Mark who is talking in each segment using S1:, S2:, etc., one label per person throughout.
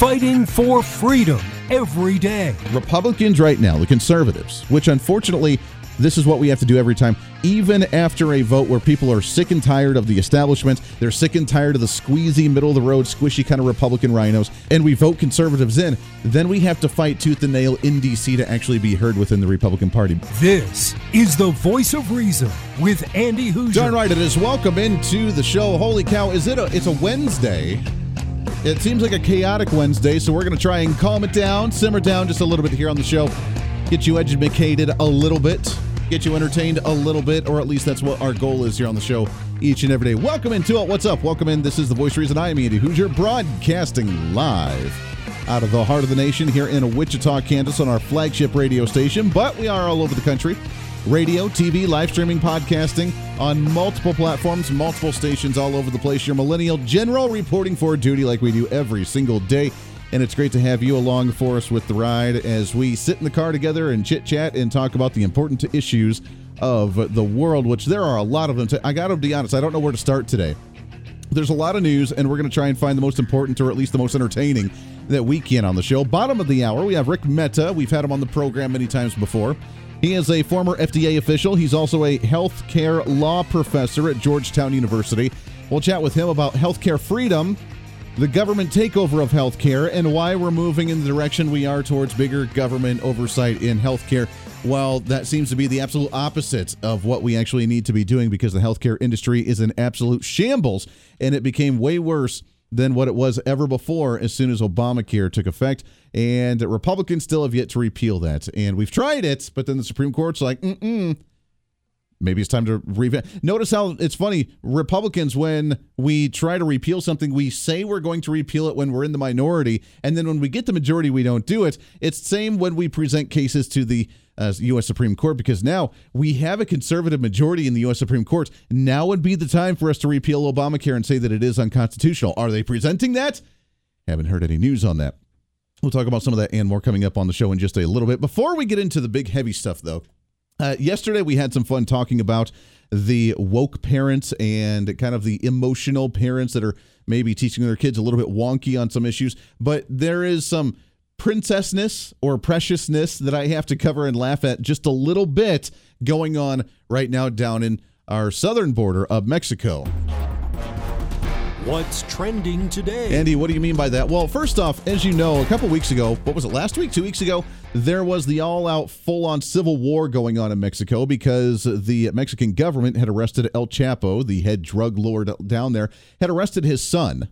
S1: fighting for freedom every day.
S2: Republicans right now, the conservatives, which unfortunately this is what we have to do every time, even after a vote where people are sick and tired of the establishment. They're sick and tired of the squeezy, middle of the road, squishy kind of Republican rhinos, and we vote conservatives in. Then we have to fight tooth and nail in D.C. to actually be heard within the Republican Party.
S1: This is the voice of reason with Andy Hooser.
S2: John Wright, it is welcome into the show. Holy cow, is it a it's a Wednesday? It seems like a chaotic Wednesday, so we're going to try and calm it down, simmer down just a little bit here on the show, get you educated a little bit get you entertained a little bit, or at least that's what our goal is here on the show each and every day. Welcome into it. What's up? Welcome in. This is the Voice Reason. I am Andy Hooser, broadcasting live out of the heart of the nation here in Wichita, Kansas, on our flagship radio station. But we are all over the country radio, TV, live streaming, podcasting on multiple platforms, multiple stations all over the place. Your millennial general reporting for duty like we do every single day. And it's great to have you along for us with the ride as we sit in the car together and chit chat and talk about the important issues of the world, which there are a lot of them. I got to be honest, I don't know where to start today. There's a lot of news, and we're going to try and find the most important or at least the most entertaining that we can on the show. Bottom of the hour, we have Rik Mehta. We've had him on the program many times before. He is a former FDA official. He's also a healthcare law professor at Georgetown University. We'll chat with him about healthcare freedom the government takeover of healthcare and why we're moving in the direction we are towards bigger government oversight in healthcare. While that seems to be the absolute opposite of what we actually need to be doing because the healthcare industry is in absolute shambles and it became way worse than what it was ever before as soon as Obamacare took effect. And Republicans still have yet to repeal that. And we've tried it, but then the Supreme Court's like, mm maybe it's time to revamp. Notice how it's funny. Republicans, when we try to repeal something, we say we're going to repeal it when we're in the minority, and then when we get the majority, we don't do it. It's same when we present cases to the uh, U.S. Supreme Court because now we have a conservative majority in the U.S. Supreme Court. Now would be the time for us to repeal Obamacare and say that it is unconstitutional. Are they presenting that? Haven't heard any news on that. We'll talk about some of that and more coming up on the show in just a little bit. Before we get into the big heavy stuff, though, uh, yesterday, we had some fun talking about the woke parents and kind of the emotional parents that are maybe teaching their kids a little bit wonky on some issues. But there is some princessness or preciousness that I have to cover and laugh at just a little bit going on right now down in our southern border of Mexico.
S1: What's trending today?
S2: Andy, what do you mean by that? Well, first off, as you know, a couple weeks ago, what was it, last week, two weeks ago, there was the all out, full on civil war going on in Mexico because the Mexican government had arrested El Chapo, the head drug lord down there, had arrested his son.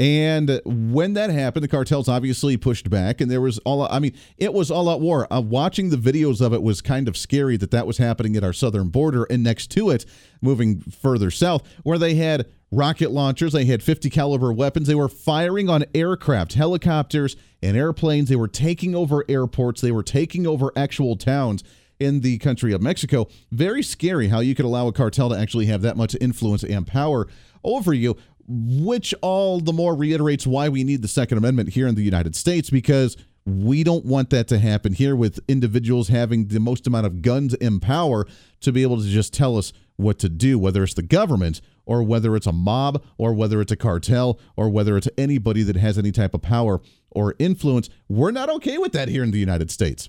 S2: And when that happened, the cartels obviously pushed back, and there was all I mean, it was all out war. Uh, watching the videos of it was kind of scary that that was happening at our southern border, and next to it, moving further south, where they had rocket launchers. They had 50 caliber weapons. They were firing on aircraft, helicopters, and airplanes. They were taking over airports. They were taking over actual towns in the country of Mexico. Very scary how you could allow a cartel to actually have that much influence and power over you, which all the more reiterates why we need the Second Amendment here in the United States because we don't want that to happen here with individuals having the most amount of guns in power to be able to just tell us what to do, whether it's the government or whether it's a mob or whether it's a cartel or whether it's anybody that has any type of power or influence. We're not okay with that here in the United States.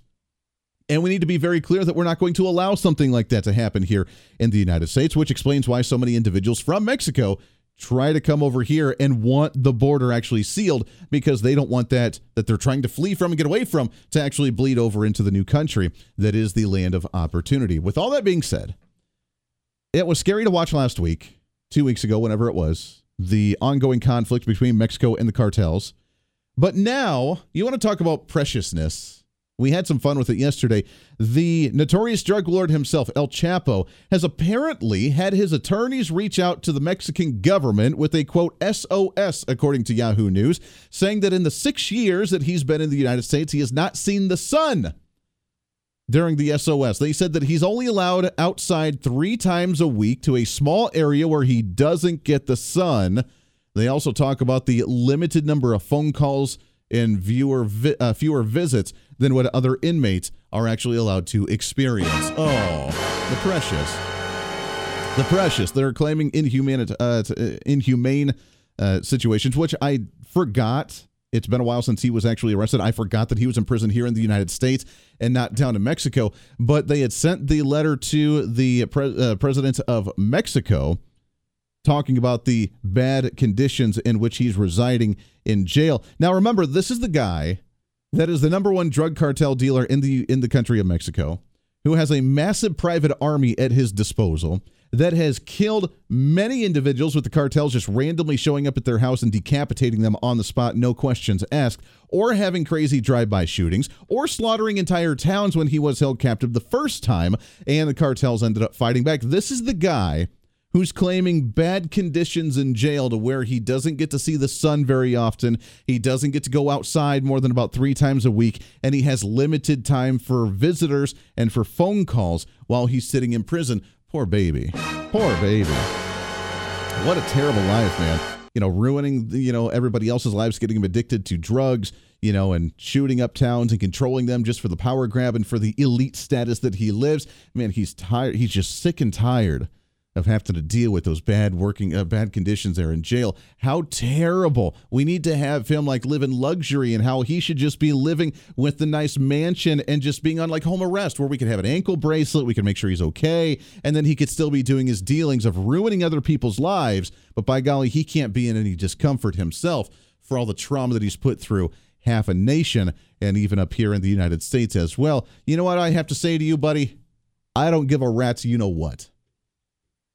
S2: And we need to be very clear that we're not going to allow something like that to happen here in the United States, which explains why so many individuals from Mexico try to come over here and want the border actually sealed because they don't want that that they're trying to flee from and get away from to actually bleed over into the new country that is the land of opportunity. With all that being said, it was scary to watch last week, two weeks ago, whenever it was, the ongoing conflict between Mexico and the cartels. But now you want to talk about preciousness we had some fun with it yesterday. The notorious drug lord himself, El Chapo, has apparently had his attorneys reach out to the Mexican government with a quote SOS, according to Yahoo News, saying that in the six years that he's been in the United States, he has not seen the sun during the SOS. They said that he's only allowed outside three times a week to a small area where he doesn't get the sun. They also talk about the limited number of phone calls and viewer vi- uh, fewer visits than what other inmates are actually allowed to experience. Oh, the precious. The precious. They're claiming inhumane, uh, uh, inhumane uh, situations, which I forgot It's been a while since he was actually arrested. I forgot that he was in prison here in the United States and not down in Mexico. But they had sent the letter to the pre- uh, president of Mexico talking about the bad conditions in which he's residing in jail. Now, remember, this is the guy that is the number one drug cartel dealer in the in the country of Mexico, who has a massive private army at his disposal that has killed many individuals with the cartels just randomly showing up at their house and decapitating them on the spot, no questions asked, or having crazy drive by shootings, or slaughtering entire towns when he was held captive the first time and the cartels ended up fighting back. This is the guy who's claiming bad conditions in jail to where he doesn't get to see the sun very often. He doesn't get to go outside more than about three times a week, and he has limited time for visitors and for phone calls while he's sitting in prison. Poor baby. Poor baby. What a terrible life, man. You know, ruining, you know, everybody else's lives, getting them addicted to drugs, you know, and shooting up towns and controlling them just for the power grab and for the elite status that he lives. Man, he's tired. He's just sick and tired of having to deal with those bad working uh, bad conditions there in jail. How terrible. We need to have him like live in luxury and how he should just be living with the nice mansion and just being on like home arrest where we could have an ankle bracelet we can make sure he's okay and then he could still be doing his dealings of ruining other people's lives. But by golly he can't be in any discomfort himself for all the trauma that he's put through half a nation and even up here in the United States as well. You know what I have to say to you buddy? I don't give a rat's you know what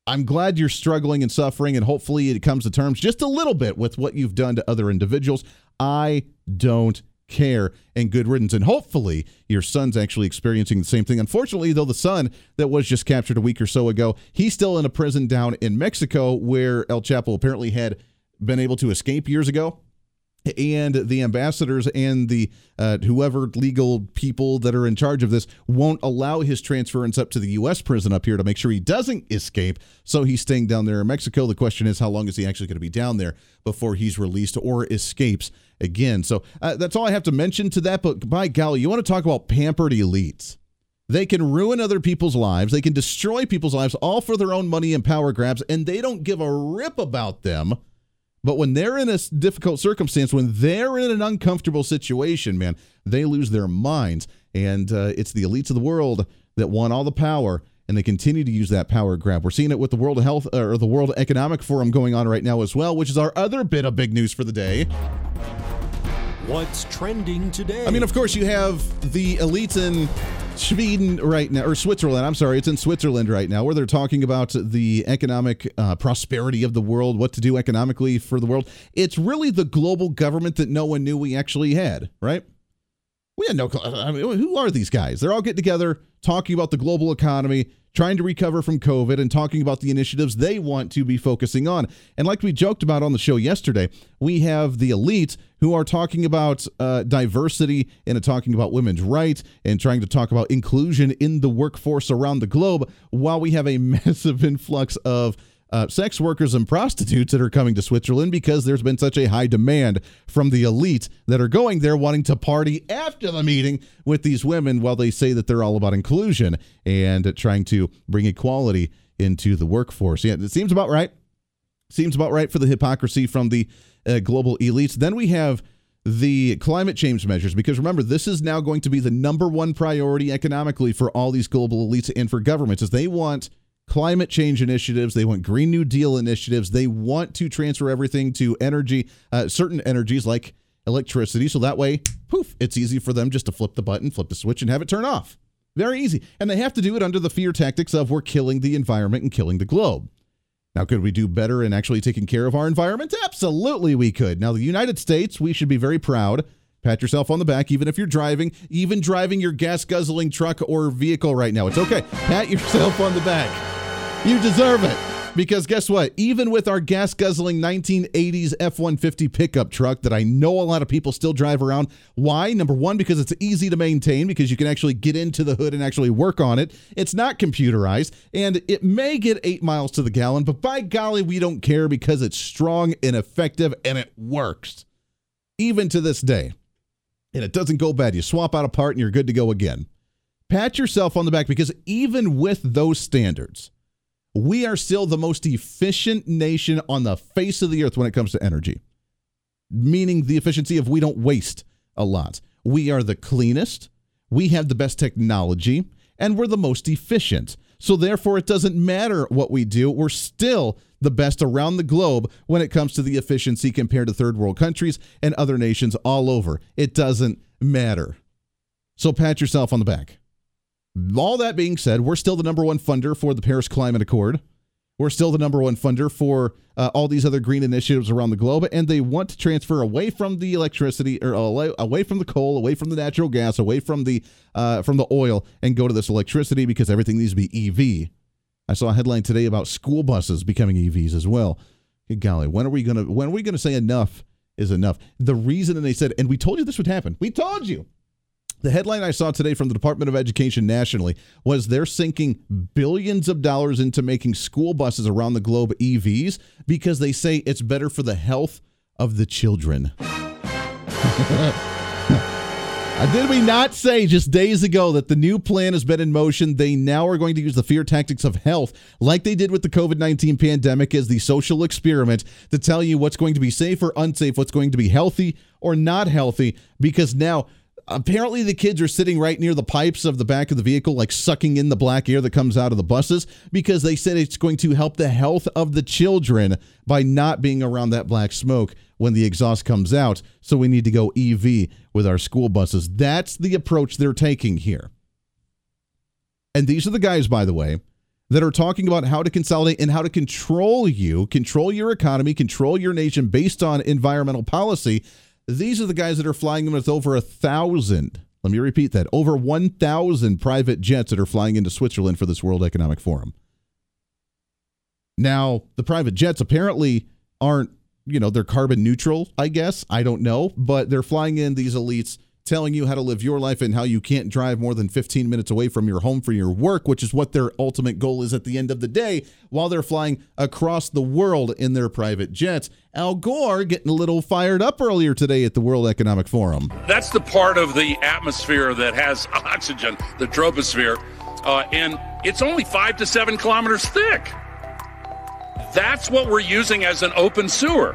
S2: I'm glad you're struggling and suffering, and hopefully it comes to terms just a little bit with what you've done to other individuals. I don't care and good riddance. And hopefully your son's actually experiencing the same thing. Unfortunately, though, the son that was just captured a week or so ago, he's still in a prison down in Mexico where El Chapo apparently had been able to escape years ago and the ambassadors and the uh, whoever legal people that are in charge of this won't allow his transference up to the U.S. prison up here to make sure he doesn't escape. So he's staying down there in Mexico. The question is, how long is he actually going to be down there before he's released or escapes again? So uh, that's all I have to mention to that. But by golly, you want to talk about pampered elites? They can ruin other people's lives. They can destroy people's lives all for their own money and power grabs, and they don't give a rip about them but when they're in a difficult circumstance, when they're in an uncomfortable situation, man, they lose their minds. And uh, it's the elites of the world that want all the power, and they continue to use that power grab. We're seeing it with the World Health or the World Economic Forum going on right now as well, which is our other bit of big news for the day.
S1: What's trending today?
S2: I mean, of course, you have the elites in Sweden right now, or Switzerland. I'm sorry, it's in Switzerland right now, where they're talking about the economic uh, prosperity of the world, what to do economically for the world. It's really the global government that no one knew we actually had, right? We had no. I mean, who are these guys? They're all getting together, talking about the global economy, trying to recover from COVID and talking about the initiatives they want to be focusing on. And like we joked about on the show yesterday, we have the elite who are talking about uh, diversity and talking about women's rights and trying to talk about inclusion in the workforce around the globe, while we have a massive influx of uh, sex workers and prostitutes that are coming to Switzerland because there's been such a high demand from the elite that are going there wanting to party after the meeting with these women while they say that they're all about inclusion and trying to bring equality into the workforce. Yeah, it seems about right. Seems about right for the hypocrisy from the uh, global elites. Then we have the climate change measures because remember this is now going to be the number one priority economically for all these global elites and for governments as they want climate change initiatives. They want Green New Deal initiatives. They want to transfer everything to energy, uh, certain energies like electricity. So that way, poof, it's easy for them just to flip the button, flip the switch, and have it turn off. Very easy. And they have to do it under the fear tactics of we're killing the environment and killing the globe. Now, could we do better in actually taking care of our environment? Absolutely, we could. Now, the United States, we should be very proud Pat yourself on the back, even if you're driving, even driving your gas guzzling truck or vehicle right now. It's okay. Pat yourself on the back. You deserve it. Because guess what? Even with our gas guzzling 1980s F 150 pickup truck that I know a lot of people still drive around. Why? Number one, because it's easy to maintain, because you can actually get into the hood and actually work on it. It's not computerized, and it may get eight miles to the gallon, but by golly, we don't care because it's strong and effective and it works. Even to this day. And it doesn't go bad. You swap out a part and you're good to go again. Pat yourself on the back because even with those standards, we are still the most efficient nation on the face of the earth when it comes to energy. meaning the efficiency of we don't waste a lot. We are the cleanest, we have the best technology, and we're the most efficient. So, therefore, it doesn't matter what we do, we're still the best around the globe when it comes to the efficiency compared to third world countries and other nations all over. It doesn't matter. So, pat yourself on the back. All that being said, we're still the number one funder for the Paris Climate Accord. We're still the number one funder for uh, all these other green initiatives around the globe, and they want to transfer away from the electricity or away, from the coal, away from the natural gas, away from the uh, from the oil, and go to this electricity because everything needs to be EV. I saw a headline today about school buses becoming EVs as well. Good golly, when are we gonna when are we gonna say enough is enough? The reason, and they said, and we told you this would happen. We told you the headline I saw today from the Department of Education nationally was they're sinking billions of dollars into making school buses around the globe EVs because they say it's better for the health of the children. Uh, did we not say just days ago that the new plan has been in motion? They now are going to use the fear tactics of health, like they did with the COVID 19 pandemic, as the social experiment to tell you what's going to be safe or unsafe, what's going to be healthy or not healthy, because now apparently the kids are sitting right near the pipes of the back of the vehicle like sucking in the black air that comes out of the buses because they said it's going to help the health of the children by not being around that black smoke when the exhaust comes out. So we need to go EV with our school buses. That's the approach they're taking here. And these are the guys by the way that are talking about how to consolidate and how to control you, control your economy, control your nation based on environmental policy these are the guys that are flying them with over a thousand. Let me repeat that over 1,000 private jets that are flying into Switzerland for this World Economic Forum. Now, the private jets apparently aren't, you know, they're carbon neutral, I guess. I don't know, but they're flying in these elites telling you how to live your life and how you can't drive more than 15 minutes away from your home for your work, which is what their ultimate goal is at the end of the day, while they're flying across the world in their private jets. Al Gore getting a little fired up earlier today at the World Economic Forum.
S3: That's the part of the atmosphere that has oxygen, the troposphere, uh, and it's only five to seven kilometers thick. That's what we're using as an open sewer.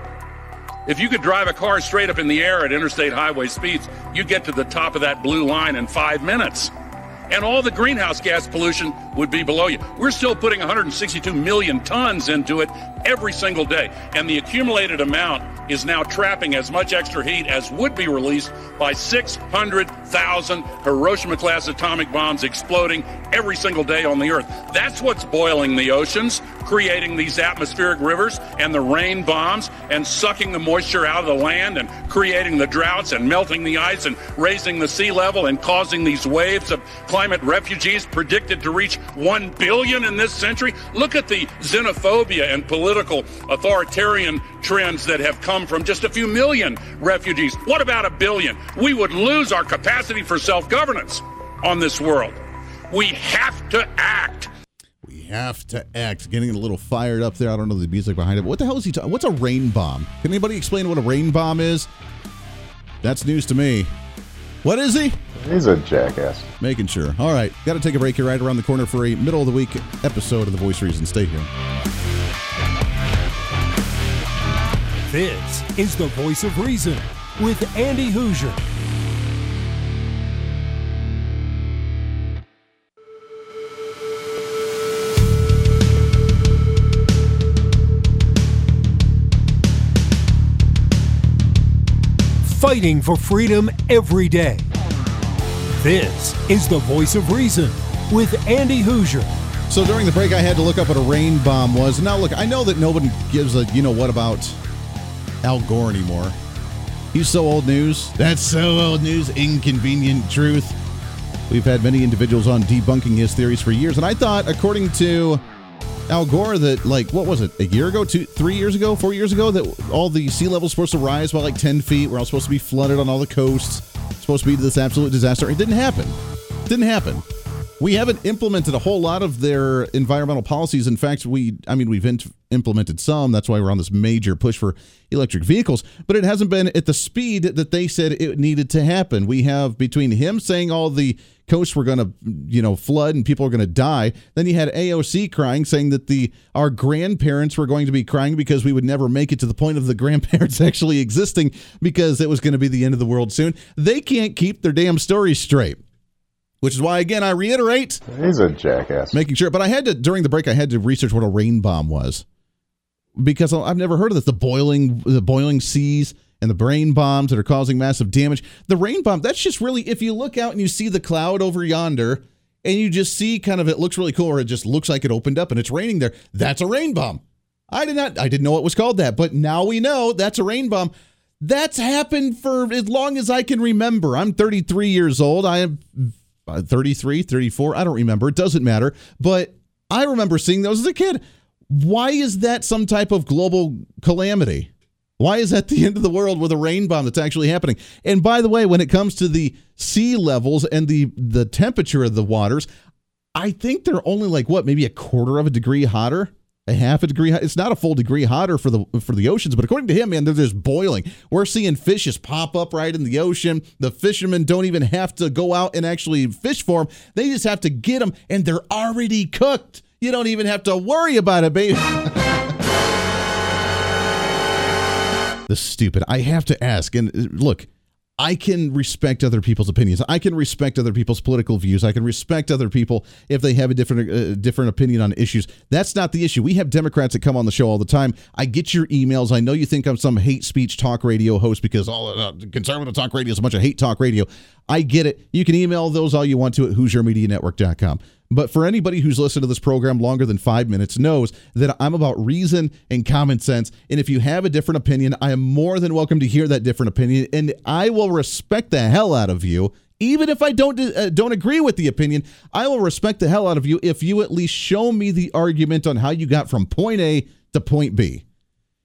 S3: If you could drive a car straight up in the air at interstate highway speeds, you'd get to the top of that blue line in five minutes. And all the greenhouse gas pollution would be below you. We're still putting 162 million tons into it every single day. And the accumulated amount is now trapping as much extra heat as would be released by 600,000 Hiroshima class atomic bombs exploding every single day on the Earth. That's what's boiling the oceans, creating these atmospheric rivers and the rain bombs, and sucking the moisture out of the land and creating the droughts and melting the ice and raising the sea level and causing these waves of climate refugees predicted to reach 1 billion in this century. Look at the xenophobia and political authoritarian trends that have come from just a few million refugees. What about a billion? We would lose our capacity for self governance on this world. We have to act.
S2: We have to act. Getting a little fired up there. I don't know the music behind it. But what the hell is he talking? What's a rain bomb? Can anybody explain what a rain bomb is? That's news to me. What is he?
S4: He's a jackass.
S2: Making sure. All right. Got to take a break here right around the corner for a middle of the week episode of The Voice Reason. Stay here.
S1: This is the voice of reason with Andy Hooser. Fighting for freedom every day. This is the voice of reason with Andy Hooser.
S2: So during the break, I had to look up what a rain bomb was. Now, look, I know that nobody gives a you know what about Al Gore anymore. He's so old news. That's so old news. Inconvenient truth. We've had many individuals on debunking his theories for years, and I thought, according to Al Gore, that like what was it, a year ago, two, three years ago, four years ago, that all the sea levels supposed to rise by like ten feet. We're all supposed to be flooded on all the coasts. Supposed to be this absolute disaster. It didn't happen. Didn't happen. We haven't implemented a whole lot of their environmental policies. In fact, we, I mean, we've implemented some. That's why we're on this major push for electric vehicles, but it hasn't been at the speed that they said it needed to happen. We have between him saying all the coasts were going to, you know, flood and people are going to die. Then you had AOC crying, saying that the our grandparents were going to be crying because we would never make it to the point of the grandparents actually existing because it was going to be the end of the world soon. They can't keep their damn stories straight. Which is why, again, I reiterate.
S4: He's a jackass.
S2: Making sure, but I had to during the break. I had to research what a rain bomb was because I've never heard of this. The boiling, the boiling seas and the brain bombs that are causing massive damage. The rain bomb, that's just really, if you look out and you see the cloud over yonder and you just see kind of, it looks really cool or it just looks like it opened up and it's raining there, that's a rain bomb. I did not, I didn't know it was called that, but now we know that's a rain bomb. That's happened for as long as I can remember. I'm 33 years old. I am uh, 33, 34. I don't remember. It doesn't matter. But I remember seeing those as a kid. Why is that some type of global calamity? Why is that the end of the world with a rain bomb that's actually happening? And by the way, when it comes to the sea levels and the the temperature of the waters, I think they're only like what, maybe a quarter of a degree hotter, a half a degree. It's not a full degree hotter for the for the oceans, but according to him, man, they're just boiling. We're seeing fishes pop up right in the ocean. The fishermen don't even have to go out and actually fish for them; they just have to get them, and they're already cooked. You don't even have to worry about it, baby. the stupid. I have to ask, and uh, look, I can respect other people's opinions. I can respect other people's political views. I can respect other people if they have a different uh, different opinion on issues. That's not the issue. We have Democrats that come on the show all the time. I get your emails. I know you think I'm some hate speech talk radio host because all uh, conservative talk radio is a bunch of hate talk radio. I get it. You can email those all you want to at HooserMediaNetwork.com. But for anybody who's listened to this program longer than five minutes knows that I'm about reason and common sense. And if you have a different opinion, I am more than welcome to hear that different opinion, and I will respect the hell out of you. Even if I don't uh, don't agree with the opinion, I will respect the hell out of you if you at least show me the argument on how you got from point A to point B.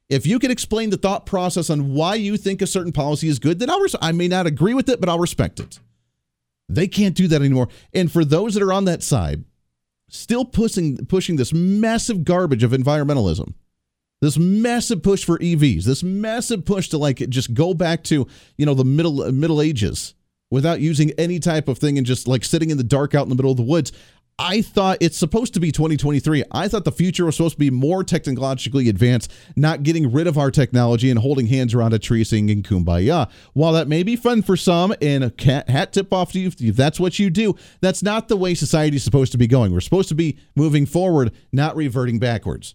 S2: If you can explain the thought process on why you think a certain policy is good, then I'll res- I may not agree with it, but I'll respect it. They can't do that anymore. And for those that are on that side, still pushing pushing this massive garbage of environmentalism, this massive push for EVs, this massive push to like just go back to you know the middle Middle Ages without using any type of thing and just like sitting in the dark out in the middle of the woods. I thought it's supposed to be 2023. I thought the future was supposed to be more technologically advanced, not getting rid of our technology and holding hands around a tree singing kumbaya. While that may be fun for some and a hat tip off to you if that's what you do, that's not the way society is supposed to be going. We're supposed to be moving forward, not reverting backwards.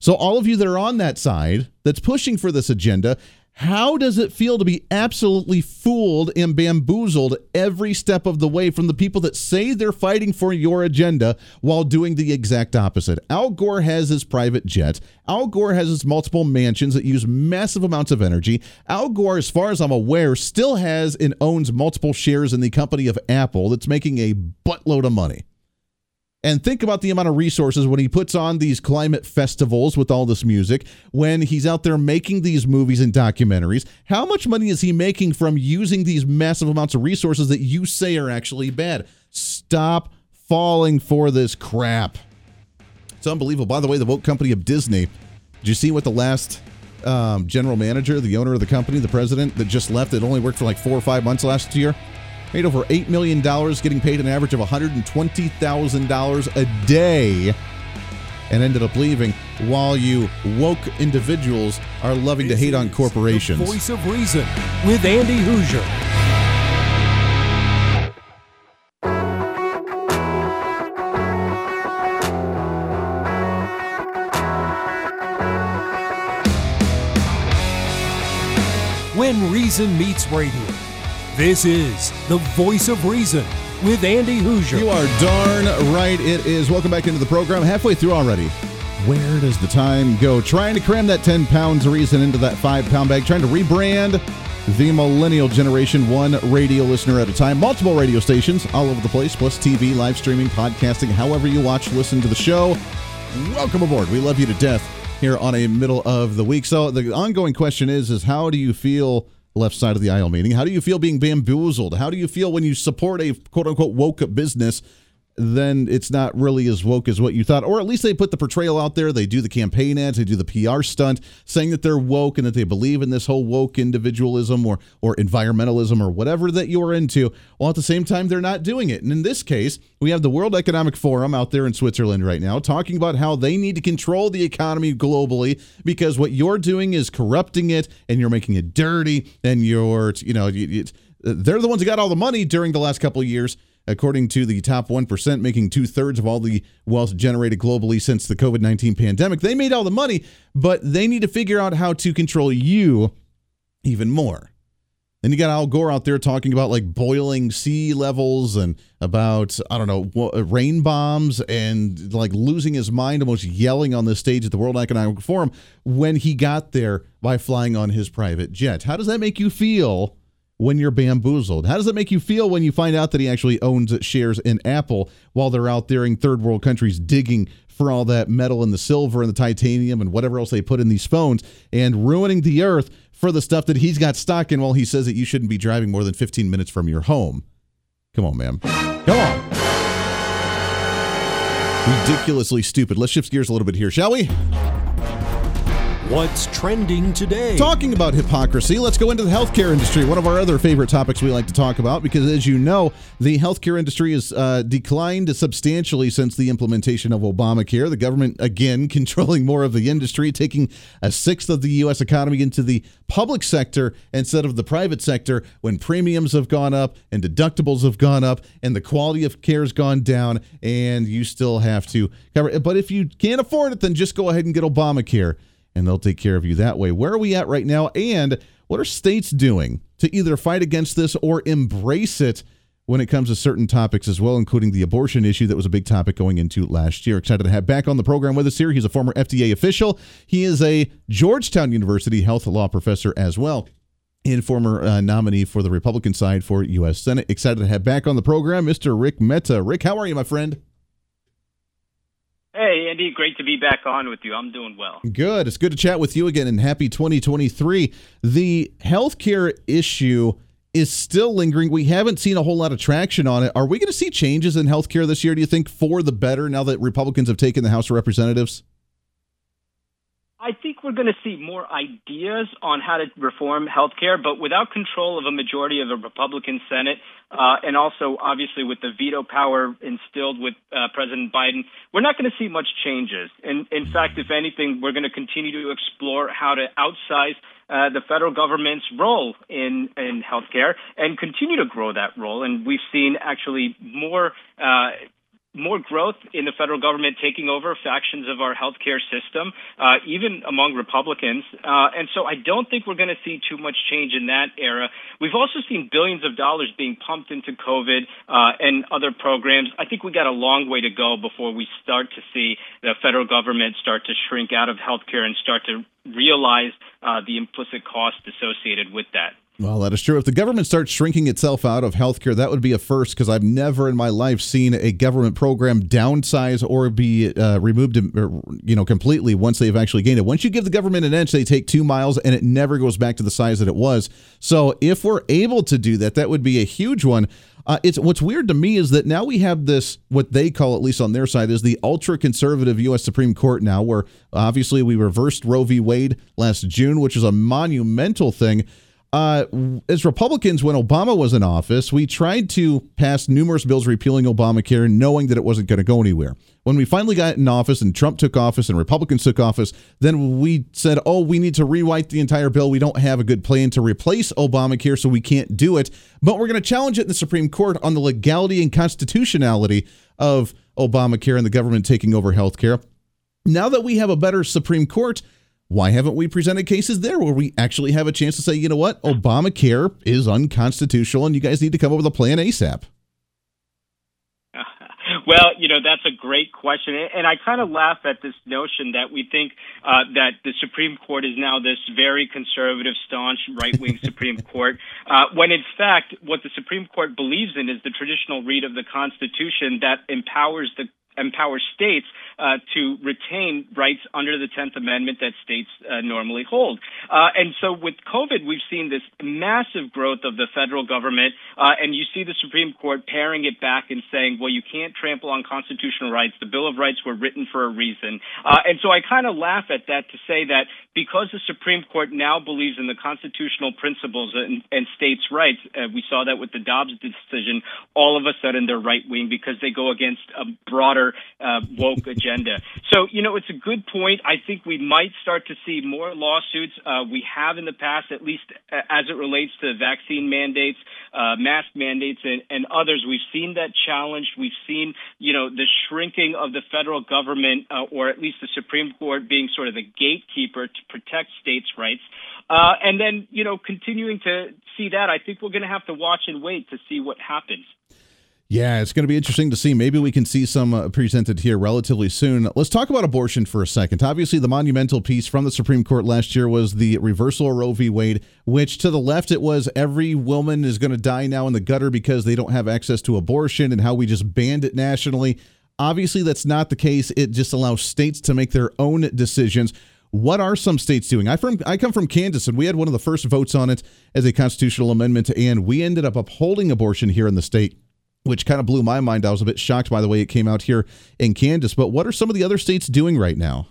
S2: So, all of you that are on that side that's pushing for this agenda, how does it feel to be absolutely fooled and bamboozled every step of the way from the people that say they're fighting for your agenda while doing the exact opposite? Al Gore has his private jet. Al Gore has his multiple mansions that use massive amounts of energy. Al Gore, as far as I'm aware, still has and owns multiple shares in the company of Apple that's making a buttload of money. And think about the amount of resources when he puts on these climate festivals with all this music, when he's out there making these movies and documentaries. How much money is he making from using these massive amounts of resources that you say are actually bad? Stop falling for this crap. It's unbelievable. By the way, the vote company of Disney, did you see what the last um, general manager, the owner of the company, the president that just left, that only worked for like four or five months last year? Made over $8 million, getting paid an average of $120,000 a day, and ended up leaving while you woke individuals are loving
S1: This
S2: to hate on corporations.
S1: The voice of reason with Andy Hooser. When reason meets radio. This is the voice of reason with Andy Hooser.
S2: You are darn right. It is. Welcome back into the program. Halfway through already. Where does the time go? Trying to cram that 10 pounds reason into that five pound bag, trying to rebrand the millennial generation one radio listener at a time. Multiple radio stations all over the place, plus TV, live streaming, podcasting, however you watch, listen to the show. Welcome aboard. We love you to death here on a middle of the week. So the ongoing question is, is how do you feel left side of the aisle meeting? How do you feel being bamboozled? How do you feel when you support a quote unquote woke business then it's not really as woke as what you thought. Or at least they put the portrayal out there. They do the campaign ads, they do the PR stunt saying that they're woke and that they believe in this whole woke individualism or or environmentalism or whatever that you're into. While at the same time they're not doing it. And in this case, we have the World Economic Forum out there in Switzerland right now talking about how they need to control the economy globally because what you're doing is corrupting it and you're making it dirty and you're you know they're the ones who got all the money during the last couple of years according to the top 1%, making two thirds of all the wealth generated globally since the COVID 19 pandemic. They made all the money, but they need to figure out how to control you even more. Then you got Al Gore out there talking about like boiling sea levels and about, I don't know, rain bombs and like losing his mind, almost yelling on the stage at the World Economic Forum when he got there by flying on his private jet. How does that make you feel when you're bamboozled? How does it make you feel when you find out that he actually owns shares in Apple while they're out there in third world countries digging for all that metal and the silver and the titanium and whatever else they put in these phones and ruining the earth for the stuff that he's got stock in while he says that you shouldn't be driving more than 15 minutes from your home? Come on, man. Come on. Ridiculously stupid. Let's shift gears a little bit here, shall we?
S1: What's trending today?
S2: Talking about hypocrisy, let's go into the healthcare industry. One of our other favorite topics we like to talk about because, as you know, the healthcare industry has uh, declined substantially since the implementation of Obamacare. The government, again, controlling more of the industry, taking a sixth of the U.S. economy into the public sector instead of the private sector when premiums have gone up and deductibles have gone up and the quality of care has gone down, and you still have to cover it. But if you can't afford it, then just go ahead and get Obamacare and they'll take care of you that way. Where are we at right now? And what are states doing to either fight against this or embrace it when it comes to certain topics as well, including the abortion issue that was a big topic going into last year? Excited to have back on the program with us here. He's a former FDA official. He is a Georgetown University health law professor as well. And former uh, nominee for the Republican side for U.S. Senate. Excited to have back on the program, Mr. Rik Mehta. Rik, how are you, my friend?
S4: Andy, great to be back on with you. I'm doing well.
S2: Good. It's good to chat with you again and happy 2023. The healthcare issue is still lingering. We haven't seen a whole lot of traction on it. Are we going to see changes in healthcare this year, do you think, for the better now that Republicans have taken the House of Representatives?
S4: I think we're going to see more ideas on how to reform healthcare, but without control of a majority of a Republican Senate, uh, and also obviously with the veto power instilled with uh, President Biden, we're not going to see much changes. And in fact, if anything, we're going to continue to explore how to outsize uh, the federal government's role in in healthcare and continue to grow that role. And we've seen actually more uh, more growth in the federal government taking over factions of our healthcare system, uh, even among Republicans. Uh, and so I don't think we're going to see too much change in that era. We've also seen billions of dollars being pumped into COVID uh, and other programs. I think we got a long way to go before we start to see the federal government start to shrink out of healthcare and start to realize uh, the implicit cost associated with that.
S2: Well, that is true. If the government starts shrinking itself out of healthcare, that would be a first because I've never in my life seen a government program downsize or be uh, removed, you know, completely once they've actually gained it. Once you give the government an inch, they take two miles, and it never goes back to the size that it was. So, if we're able to do that, that would be a huge one. Uh, it's what's weird to me is that now we have this what they call at least on their side is the ultra conservative U.S. Supreme Court now, where obviously we reversed Roe v. Wade last June, which is a monumental thing. Uh, as Republicans, when Obama was in office, we tried to pass numerous bills repealing Obamacare, knowing that it wasn't going to go anywhere. When we finally got in office and Trump took office and Republicans took office, then we said, oh, we need to rewrite the entire bill. We don't have a good plan to replace Obamacare, so we can't do it. But we're going to challenge it in the Supreme Court on the legality and constitutionality of Obamacare and the government taking over health care. Now that we have a better Supreme Court, why haven't we presented cases there where we actually have a chance to say, you know what, Obamacare is unconstitutional and you guys need to come up with a plan ASAP?
S4: Well, you know, that's a great question. And I kind of laugh at this notion that we think uh, that the Supreme Court is now this very conservative, staunch, right wing Supreme Court, uh, when in fact, what the Supreme Court believes in is the traditional read of the Constitution that empowers the empower states uh, to retain rights under the 10th Amendment that states uh, normally hold. Uh, and so with COVID, we've seen this massive growth of the federal government, uh, and you see the Supreme Court paring it back and saying, well, you can't trample on constitutional rights. The Bill of Rights were written for a reason. Uh, and so I kind of laugh at that to say that because the Supreme Court now believes in the constitutional principles and, and states' rights, uh, we saw that with the Dobbs decision, all of a sudden they're right wing because they go against a broader uh, woke agenda. So, you know, it's a good point. I think we might start to see more lawsuits. Uh, we have in the past, at least as it relates to vaccine mandates, uh, mask mandates, and, and others. We've seen that challenged. We've seen, you know, the shrinking of the federal government, uh, or at least the Supreme Court being sort of the gatekeeper to protect states' rights. Uh, and then, you know, continuing to see that, I think we're going to have to watch and wait to see what happens.
S2: Yeah, it's going to be interesting to see. Maybe we can see some uh, presented here relatively soon. Let's talk about abortion for a second. Obviously, the monumental piece from the Supreme Court last year was the reversal of Roe v. Wade, which to the left it was every woman is going to die now in the gutter because they don't have access to abortion and how we just banned it nationally. Obviously, that's not the case. It just allows states to make their own decisions. What are some states doing? I from I come from Kansas, and we had one of the first votes on it as a constitutional amendment, and we ended up upholding abortion here in the state, which kind of blew my mind. I was a bit shocked by the way it came out here in Kansas. But what are some of the other states doing right now?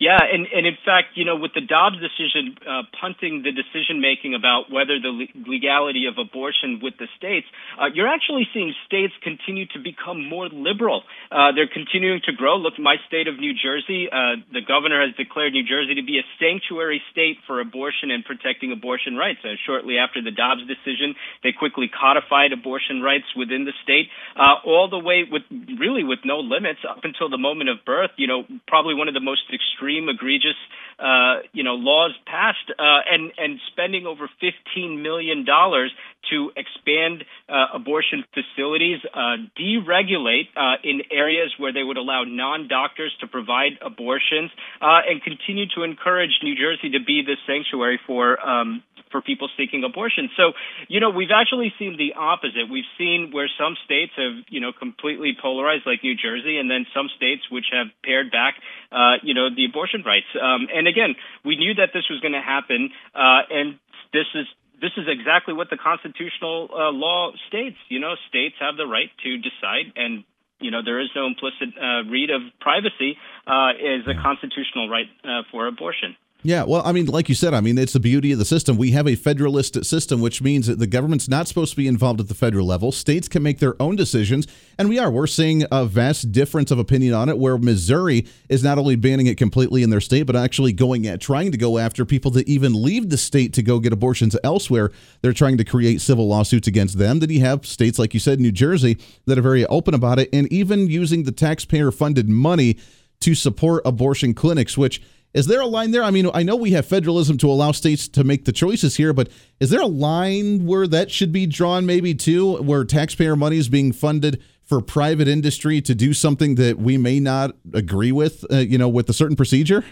S4: Yeah, and, and in fact, you know, with the Dobbs decision uh, punting the decision making about whether the legality of abortion with the states, uh, you're actually seeing states continue to become more liberal. Uh, they're continuing to grow. Look, my state of New Jersey, uh, the governor has declared New Jersey to be a sanctuary state for abortion and protecting abortion rights. Uh, shortly after the Dobbs decision, they quickly codified abortion rights within the state, uh, all the way with really with no limits up until the moment of birth. You know, probably one of the most extreme extreme, egregious, uh, you know, laws passed, uh, and and spending over fifteen million dollars to expand uh, abortion facilities, uh, deregulate uh, in areas where they would allow non-doctors to provide abortions, uh, and continue to encourage New Jersey to be the sanctuary for um, for people seeking abortion. So, you know, we've actually seen the opposite. We've seen where some states have, you know, completely polarized, like New Jersey, and then some states which have pared back, uh, you know, the abortion rights. Um, and again, we knew that this was going to happen, uh, and this is this is exactly what the constitutional uh, law states. You know, states have the right to decide, and you know there is no implicit uh, read of privacy uh, is a constitutional right uh, for abortion.
S2: Yeah, well, I mean, like you said, I mean, it's the beauty of the system. We have a federalist system, which means that the government's not supposed to be involved at the federal level. States can make their own decisions, and we are. We're seeing a vast difference of opinion on it, where Missouri is not only banning it completely in their state, but actually going at trying to go after people that even leave the state to go get abortions elsewhere. They're trying to create civil lawsuits against them. Then you have states like you said, New Jersey, that are very open about it, and even using the taxpayer-funded money to support abortion clinics, which is there a line there? I mean, I know we have federalism to allow states to make the choices here, but is there a line where that should be drawn maybe too, where taxpayer money is being funded for private industry to do something that we may not agree with, uh, you know, with a certain procedure?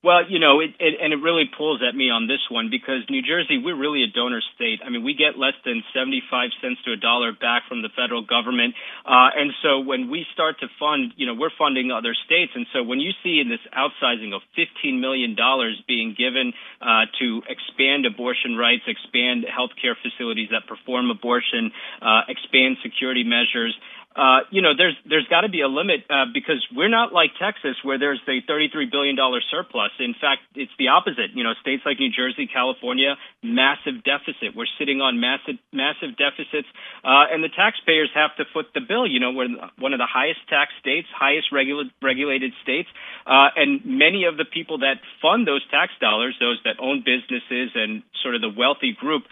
S4: Well, you know, it, it, and it really pulls at me on this one because New Jersey, we're really a donor state. I mean, we get less than 75 cents to a dollar back from the federal government. Uh, and so when we start to fund, you know, we're funding other states. And so when you see in this outsizing of $15 million being given uh, to expand abortion rights, expand healthcare facilities that perform abortion, uh, expand security measures, uh, you know, there's there's got to be a limit uh, because we're not like Texas where there's a 33 billion dollar surplus. In fact, it's the opposite. You know, states like New Jersey, California, massive deficit. We're sitting on massive massive deficits, uh, and the taxpayers have to foot the bill. You know, we're one of the highest tax states, highest regula- regulated states, uh, and many of the people that fund those tax dollars, those that own businesses and sort of the wealthy group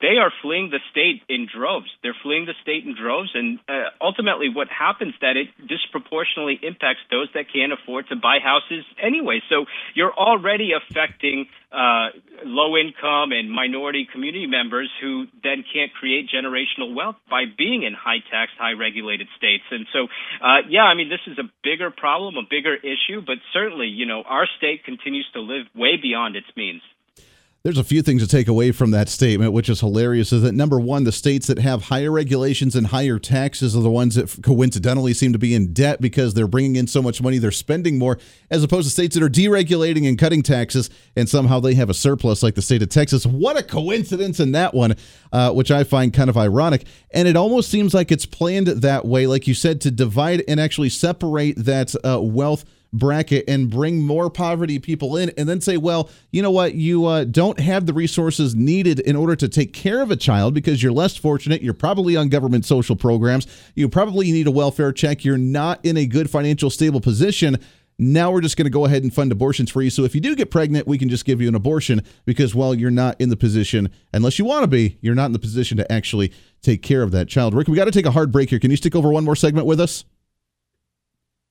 S4: they are fleeing the state in droves. They're fleeing the state in droves, and uh, ultimately, what happens that it disproportionately impacts those that can't afford to buy houses anyway. So you're already affecting uh, low income and minority community members who then can't create generational wealth by being in high tax, high regulated states. And so, uh, yeah, I mean, this is a bigger problem, a bigger issue, but certainly, you know, our state continues to live way beyond its means.
S2: There's a few things to take away from that statement, which is hilarious. Is that number one, the states that have higher regulations and higher taxes are the ones that coincidentally seem to be in debt because they're bringing in so much money, they're spending more, as opposed to states that are deregulating and cutting taxes, and somehow they have a surplus, like the state of Texas. What a coincidence in that one, uh, which I find kind of ironic. And it almost seems like it's planned that way, like you said, to divide and actually separate that uh, wealth bracket and bring more poverty people in and then say well you know what you uh, don't have the resources needed in order to take care of a child because you're less fortunate you're probably on government social programs you probably need a welfare check you're not in a good financial stable position now we're just going to go ahead and fund abortions for you. So if you do get pregnant, we can just give you an abortion because, well, you're not in the position, unless you want to be, you're not in the position to actually take care of that child. Rik, we got to take a hard break here. Can you stick over one more segment with us?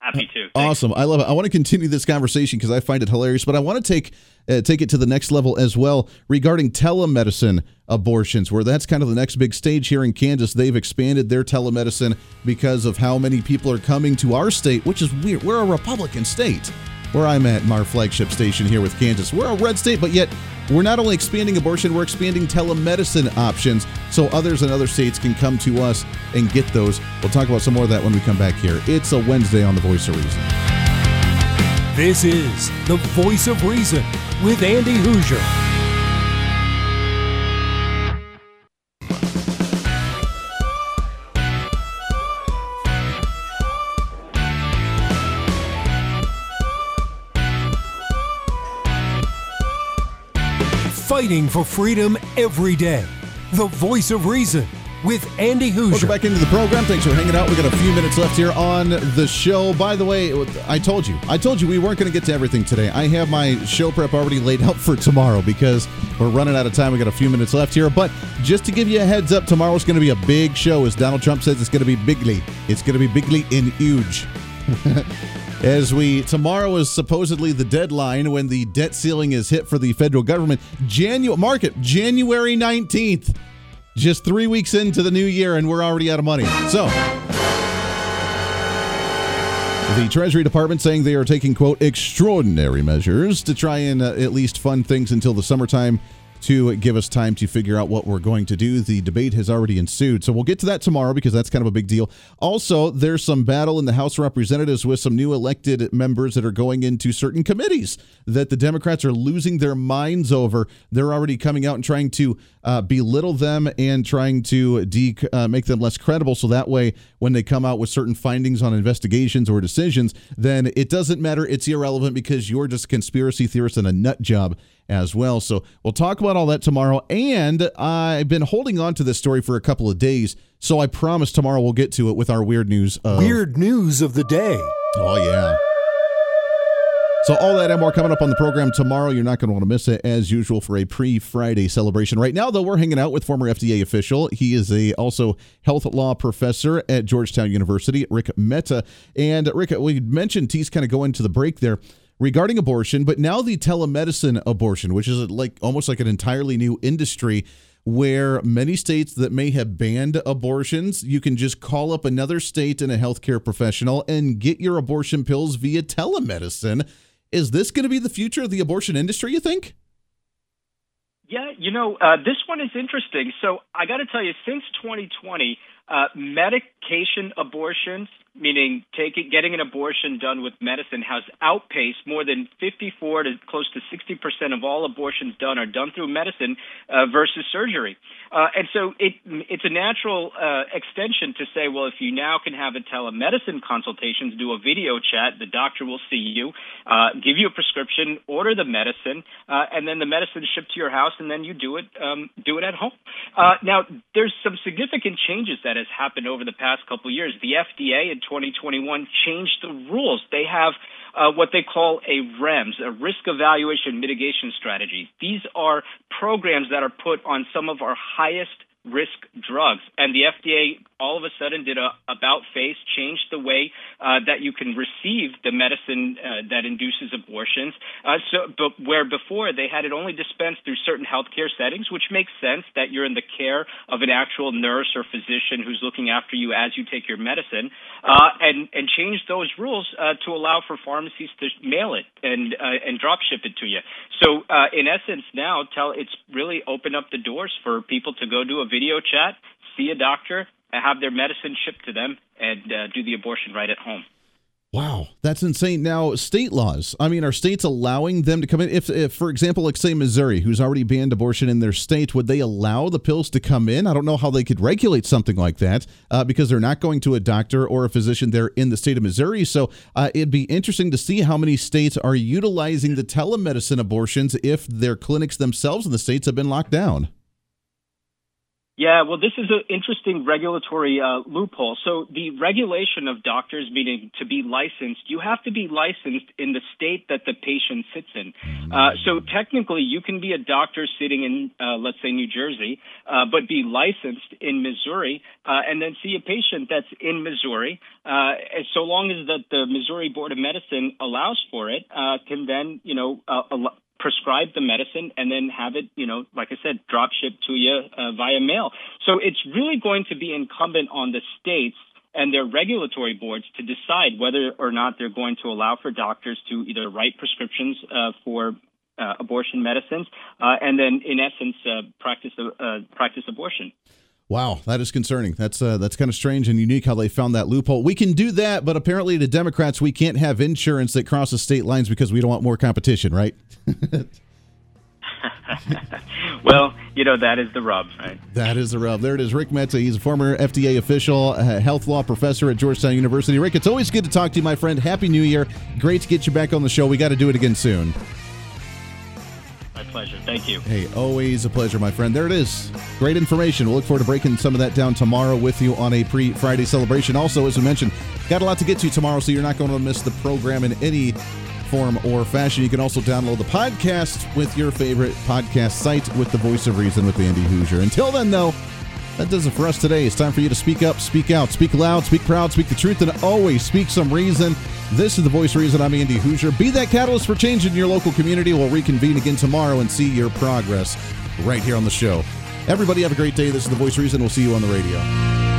S4: Happy to.
S2: Awesome. I love it. I want to continue this conversation because I find it hilarious, but I want to take uh, take it to the next level as well regarding telemedicine abortions, where that's kind of the next big stage here in Kansas. They've expanded their telemedicine because of how many people are coming to our state, which is weird. We're a Republican state where I'm at, our flagship station here with Kansas. We're a red state, but yet we're not only expanding abortion, we're expanding telemedicine options so others in other states can come to us and get those. We'll talk about some more of that when we come back here. It's a Wednesday on The Voice of Reason.
S1: This is The Voice of Reason with Andy Hooser. Fighting for freedom every day. The voice of reason with Andy Hooser.
S2: Welcome back into the program. Thanks for hanging out. We got a few minutes left here on the show. By the way, I told you, I told you we weren't going to get to everything today. I have my show prep already laid out for tomorrow because we're running out of time. We got a few minutes left here, but just to give you a heads up, tomorrow's going to be a big show. As Donald Trump says, it's going to be bigly. It's going to be bigly and huge. As we tomorrow is supposedly the deadline when the debt ceiling is hit for the federal government. January market January 19th. Just 3 weeks into the new year and we're already out of money. So, the Treasury Department saying they are taking, quote, extraordinary measures to try and uh, at least fund things until the summertime to give us time to figure out what we're going to do. The debate has already ensued. So we'll get to that tomorrow because that's kind of a big deal. Also, there's some battle in the House of Representatives with some new elected members that are going into certain committees that the Democrats are losing their minds over. They're already coming out and trying to uh, belittle them and trying to de- uh, make them less credible. So that way, when they come out with certain findings on investigations or decisions, then it doesn't matter. It's irrelevant because you're just a conspiracy theorist and a nut job as well. So we'll talk about all that tomorrow. And I've been holding on to this story for a couple of days. So I promise tomorrow we'll get to it with our weird news.
S1: Of, weird news of the day.
S2: Oh, yeah. So all that and more coming up on the program tomorrow. You're not going to want to miss it as usual for a pre-Friday celebration. Right now, though, we're hanging out with former FDA official. He is a also health law professor at Georgetown University, Rik Mehta. And Rik, we mentioned he's kind of going to the break there regarding abortion, but now the telemedicine abortion, which is like almost like an entirely new industry where many states that may have banned abortions, you can just call up another state and a healthcare professional and get your abortion pills via telemedicine. Is this going to be the future of the abortion industry, you think?
S4: Yeah, you know, uh, this one is interesting. So I got to tell you, since 2020, uh, medication abortions meaning taking getting an abortion done with medicine has outpaced more than 54 to close to 60 percent of all abortions done are done through medicine uh, versus surgery. Uh, and so it it's a natural uh, extension to say, well, if you now can have a telemedicine consultation, do a video chat, the doctor will see you, uh, give you a prescription, order the medicine, uh, and then the medicine is shipped to your house, and then you do it um, do it at home. Uh, now, there's some significant changes that has happened over the past couple years. The FDA in 2021 changed the rules. They have uh, what they call a REMS, a risk evaluation mitigation strategy. These are programs that are put on some of our highest risk drugs. And the FDA all of a sudden did a about face, changed the way uh, that you can receive the medicine uh, that induces abortions. Uh, so, but where before they had it only dispensed through certain healthcare settings, which makes sense that you're in the care of an actual nurse or physician who's looking after you as you take your medicine, uh, and and changed those rules uh, to allow for pharmacies to mail it and uh, and drop ship it to you. So in essence, now tell it's really opened up the doors for people to go do a video chat, see a doctor, have their medicine shipped to them, and uh, do the abortion right at home.
S2: Wow, that's insane. Now, state laws. I mean, are states allowing them to come in? If, if, for example, like say Missouri, who's already banned abortion in their state, would they allow the pills to come in? I don't know how they could regulate something like that uh, because they're not going to a doctor or a physician there in the state of Missouri. So uh, it'd be interesting to see how many states are utilizing the telemedicine abortions if their clinics themselves in the states have been locked down.
S4: Yeah, well, this is an interesting regulatory uh, loophole. So the regulation of doctors, meaning to be licensed, you have to be licensed in the state that the patient sits in. Uh, so technically, you can be a doctor sitting in, uh, let's say, New Jersey, uh, but be licensed in Missouri, uh, and then see a patient that's in Missouri. Uh, so long as that the Missouri Board of Medicine allows for it, can then, you know, prescribe the medicine and then have it, you know, like I said, drop shipped to you uh, via mail. So it's really going to be incumbent on the states and their regulatory boards to decide whether or not they're going to allow for doctors to either write prescriptions uh, for uh, abortion medicines uh, and then, in essence, uh, practice uh, practice abortion.
S2: Wow, that is concerning. That's uh, that's kind of strange and unique how they found that loophole. We can do that, but apparently the Democrats we can't have insurance that crosses state lines because we don't want more competition, right?
S4: well, you know that is the rub, right?
S2: That is the rub. There it is, Rik Mehta. He's a former FDA official, uh, health law professor at Georgetown University. Rik, it's always good to talk to you, my friend. Happy New Year. Great to get you back on the show. We got to do it again soon
S4: pleasure. Thank you.
S2: Hey, always a pleasure, my friend. There it is. Great information. We'll look forward to breaking some of that down tomorrow with you on a pre Friday celebration. Also, as we mentioned, got a lot to get to tomorrow, so you're not going to miss the program in any form or fashion. You can also download the podcast with your favorite podcast site with the voice of reason with Andy Hooser. Until then, though, that does it for us today. It's time for you to speak up, speak out, speak loud, speak proud, speak the truth, and always speak some reason. This is the voice reason. I'm Andy Hooser. Be that catalyst for change in your local community. We'll reconvene again tomorrow and see your progress right here on the show. Everybody have a great day. This is the voice reason. We'll see you on the radio.